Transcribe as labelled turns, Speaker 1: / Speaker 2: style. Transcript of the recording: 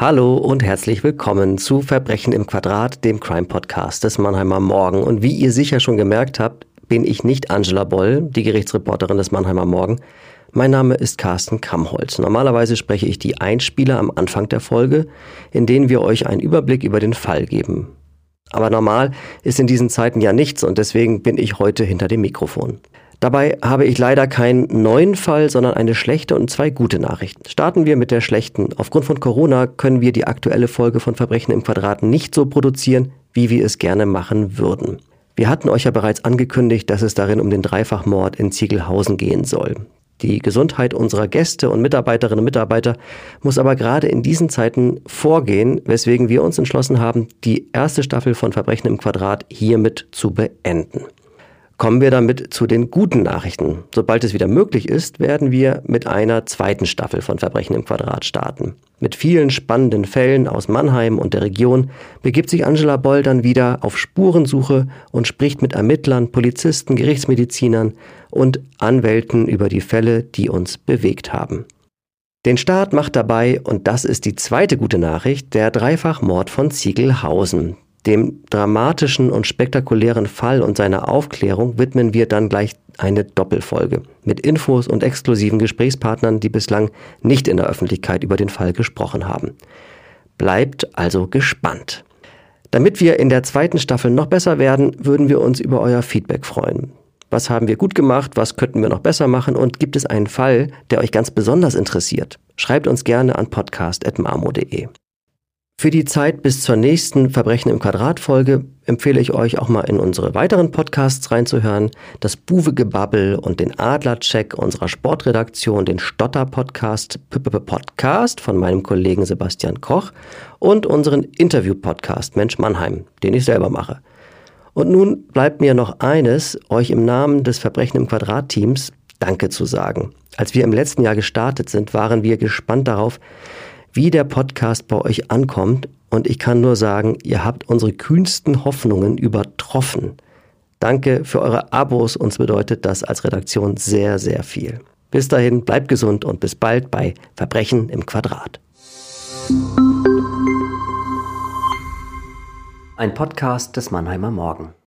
Speaker 1: Hallo und herzlich willkommen zu Verbrechen im Quadrat, dem Crime Podcast des Mannheimer Morgen. Und wie ihr sicher schon gemerkt habt, bin ich nicht Angela Boll, die Gerichtsreporterin des Mannheimer Morgen. Mein Name ist Carsten Kammholz. Normalerweise spreche ich die Einspieler am Anfang der Folge, in denen wir euch einen Überblick über den Fall geben. Aber normal ist in diesen Zeiten ja nichts und deswegen bin ich heute hinter dem Mikrofon. Dabei habe ich leider keinen neuen Fall, sondern eine schlechte und zwei gute Nachrichten. Starten wir mit der schlechten. Aufgrund von Corona können wir die aktuelle Folge von Verbrechen im Quadrat nicht so produzieren, wie wir es gerne machen würden. Wir hatten euch ja bereits angekündigt, dass es darin um den Dreifachmord in Ziegelhausen gehen soll. Die Gesundheit unserer Gäste und Mitarbeiterinnen und Mitarbeiter muss aber gerade in diesen Zeiten vorgehen, weswegen wir uns entschlossen haben, die erste Staffel von Verbrechen im Quadrat hiermit zu beenden. Kommen wir damit zu den guten Nachrichten. Sobald es wieder möglich ist, werden wir mit einer zweiten Staffel von Verbrechen im Quadrat starten. Mit vielen spannenden Fällen aus Mannheim und der Region begibt sich Angela Boll dann wieder auf Spurensuche und spricht mit Ermittlern, Polizisten, Gerichtsmedizinern und Anwälten über die Fälle, die uns bewegt haben. Den Start macht dabei, und das ist die zweite gute Nachricht, der Dreifachmord von Ziegelhausen. Dem dramatischen und spektakulären Fall und seiner Aufklärung widmen wir dann gleich eine Doppelfolge mit Infos und exklusiven Gesprächspartnern, die bislang nicht in der Öffentlichkeit über den Fall gesprochen haben. Bleibt also gespannt. Damit wir in der zweiten Staffel noch besser werden, würden wir uns über euer Feedback freuen. Was haben wir gut gemacht? Was könnten wir noch besser machen? Und gibt es einen Fall, der euch ganz besonders interessiert? Schreibt uns gerne an podcast.marmo.de. Für die Zeit bis zur nächsten Verbrechen im Quadrat Folge empfehle ich euch auch mal in unsere weiteren Podcasts reinzuhören. Das Buwegebabbel und den Adlercheck unserer Sportredaktion, den Stotter Podcast, von meinem Kollegen Sebastian Koch und unseren Interview Podcast Mensch Mannheim, den ich selber mache. Und nun bleibt mir noch eines, euch im Namen des Verbrechen im Quadrat Teams Danke zu sagen. Als wir im letzten Jahr gestartet sind, waren wir gespannt darauf, wie der Podcast bei euch ankommt. Und ich kann nur sagen, ihr habt unsere kühnsten Hoffnungen übertroffen. Danke für eure Abos. Uns bedeutet das als Redaktion sehr, sehr viel. Bis dahin, bleibt gesund und bis bald bei Verbrechen im Quadrat. Ein Podcast des Mannheimer Morgen.